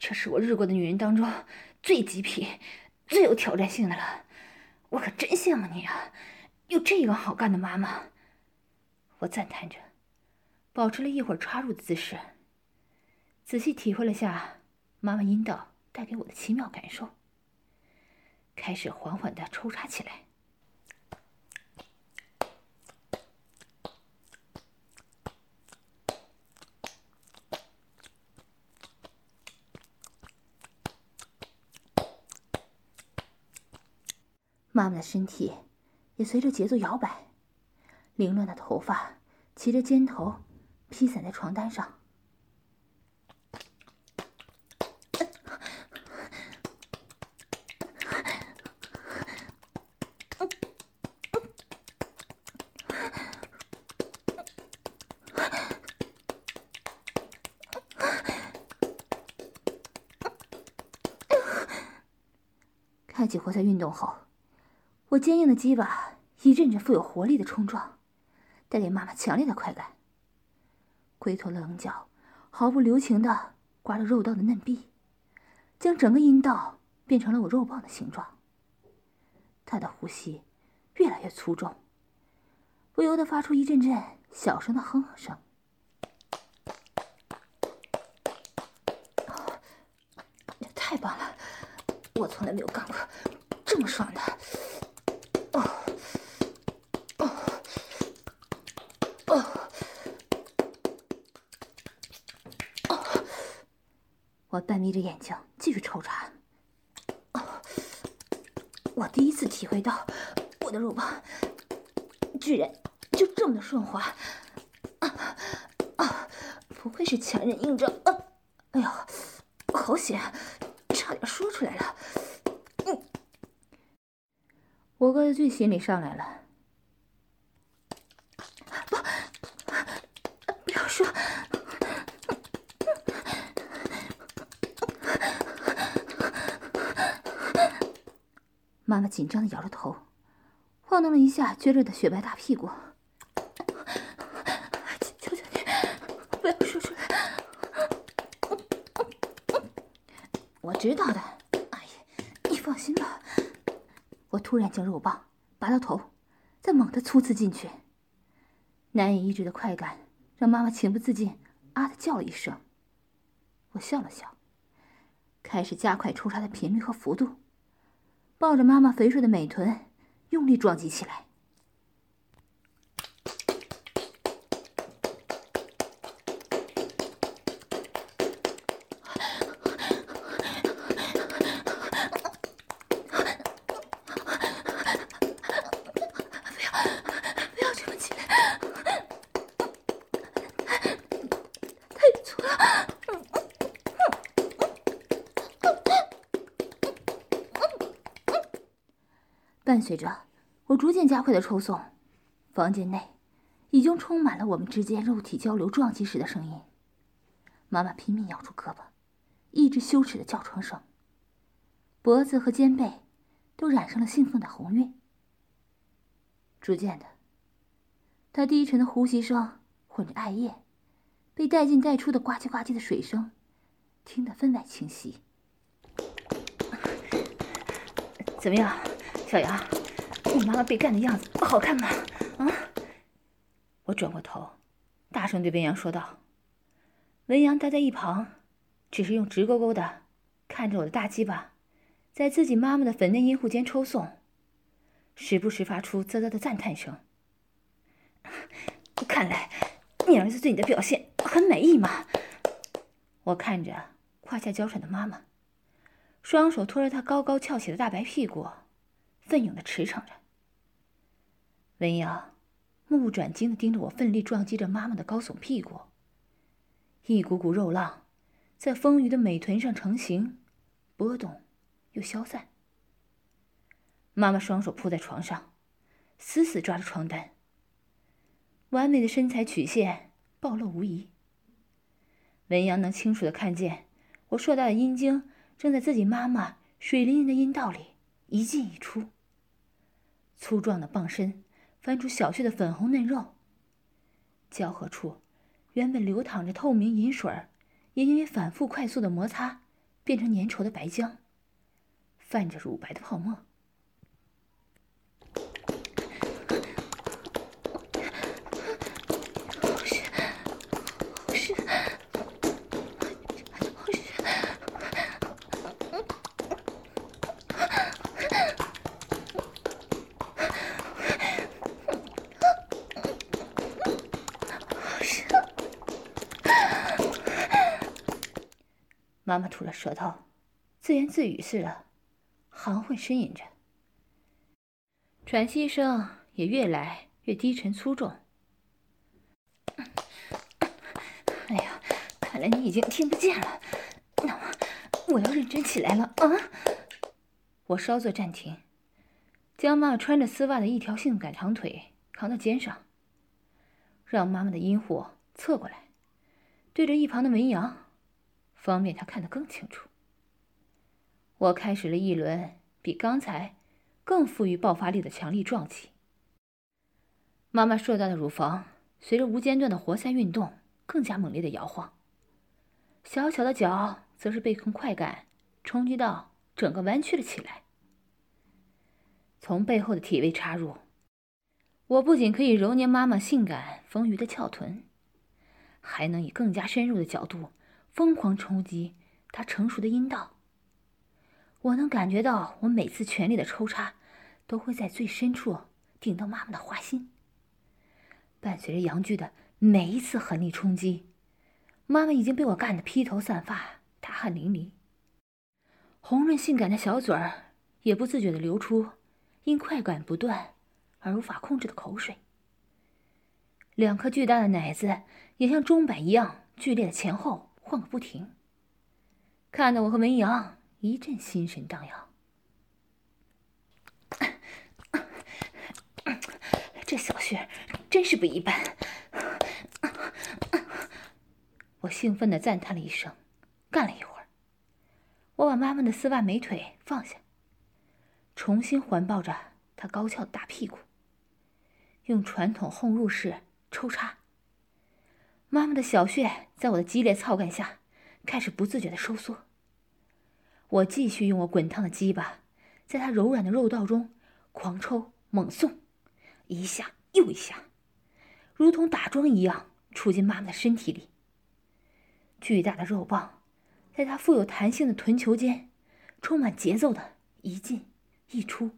这是我日过的女人当中最极品、最有挑战性的了。我可真羡慕你啊，有这个好干的妈妈。我赞叹着，保持了一会儿插入的姿势，仔细体会了下妈妈阴道带给我的奇妙感受，开始缓缓的抽插起来。妈妈的身体也随着节奏摇摆，凌乱的头发骑着肩头披散在床单上。开启活塞运动后。我坚硬的鸡巴一阵阵富有活力的冲撞，带给妈妈强烈的快感。龟头棱角毫不留情的刮着肉道的嫩壁，将整个阴道变成了我肉棒的形状。他的呼吸越来越粗重，不由得发出一阵阵小声的哼哼声。太棒了！我从来没有干过这么爽的。我半眯着眼睛继续抽查。我第一次体会到，我的肉棒居然就这么的顺滑。啊啊！不愧是强忍硬仗。啊！哎呦，好险，差点说出来了。嗯，我哥的剧心里上来了。不，不要说。妈妈紧张的摇着头，晃动了一下撅着的雪白大屁股。求求你，不要说出来！我知道的，阿姨，你放心吧。我突然将肉棒拔到头，再猛地粗刺进去，难以抑制的快感让妈妈情不自禁啊的叫了一声。我笑了笑，开始加快抽插的频率和幅度。抱着妈妈肥硕的美臀，用力撞击起来。伴随着我逐渐加快的抽送，房间内已经充满了我们之间肉体交流撞击时的声音。妈妈拼命咬住胳膊，抑制羞耻的叫床声。脖子和肩背都染上了兴奋的红晕。逐渐的，她低沉的呼吸声混着艾叶，被带进带出的呱唧呱唧的水声，听得分外清晰。怎么样？小杨，你妈妈被干的样子不好看吗？啊！我转过头，大声对文阳说道。文阳待在一旁，只是用直勾勾的看着我的大鸡巴，在自己妈妈的粉嫩阴户间抽送，时不时发出啧啧的赞叹声。看来你儿子对你的表现很满意嘛？我看着胯下娇喘的妈妈，双手托着她高高翘起的大白屁股。奋勇的驰骋着，文瑶目不转睛的盯着我奋力撞击着妈妈的高耸屁股，一股股肉浪在丰腴的美臀上成型、波动又消散。妈妈双手铺在床上，死死抓着床单，完美的身材曲线暴露无遗。文阳能清楚的看见我硕大的阴茎正在自己妈妈水灵灵的阴道里一进一出。粗壮的棒身翻出小穴的粉红嫩肉，交合处原本流淌着透明银水儿，也因为反复快速的摩擦变成粘稠的白浆，泛着乳白的泡沫。妈妈吐了舌头，自言自语似的，含混呻吟着，喘息声也越来越低沉粗重。哎呀，看来你已经听不见了，那么我要认真起来了啊！我稍作暂停，将妈妈穿着丝袜的一条性感长腿扛到肩上，让妈妈的阴户侧过来，对着一旁的文扬。方便他看得更清楚。我开始了一轮比刚才更富于爆发力的强力撞击。妈妈硕大的乳房随着无间断的活塞运动更加猛烈的摇晃，小小的脚则是被快感冲击到整个弯曲了起来。从背后的体位插入，我不仅可以揉捏妈妈性感丰腴的翘臀，还能以更加深入的角度。疯狂冲击他成熟的阴道，我能感觉到，我每次全力的抽插，都会在最深处顶到妈妈的花心。伴随着阳具的每一次狠力冲击，妈妈已经被我干得披头散发、大汗淋漓，红润性感的小嘴儿也不自觉的流出因快感不断而无法控制的口水。两颗巨大的奶子也像钟摆一样剧烈的前后。晃个不停，看得我和文阳一阵心神荡漾。这小穴真是不一般！我兴奋的赞叹了一声，干了一会儿，我把妈妈的丝袜美腿放下，重新环抱着她高翘的大屁股，用传统哄入式抽插。妈妈的小穴在我的激烈操干下，开始不自觉的收缩。我继续用我滚烫的鸡巴，在她柔软的肉道中狂抽猛送，一下又一下，如同打桩一样杵进妈妈的身体里。巨大的肉棒，在她富有弹性的臀球间，充满节奏的一进一出，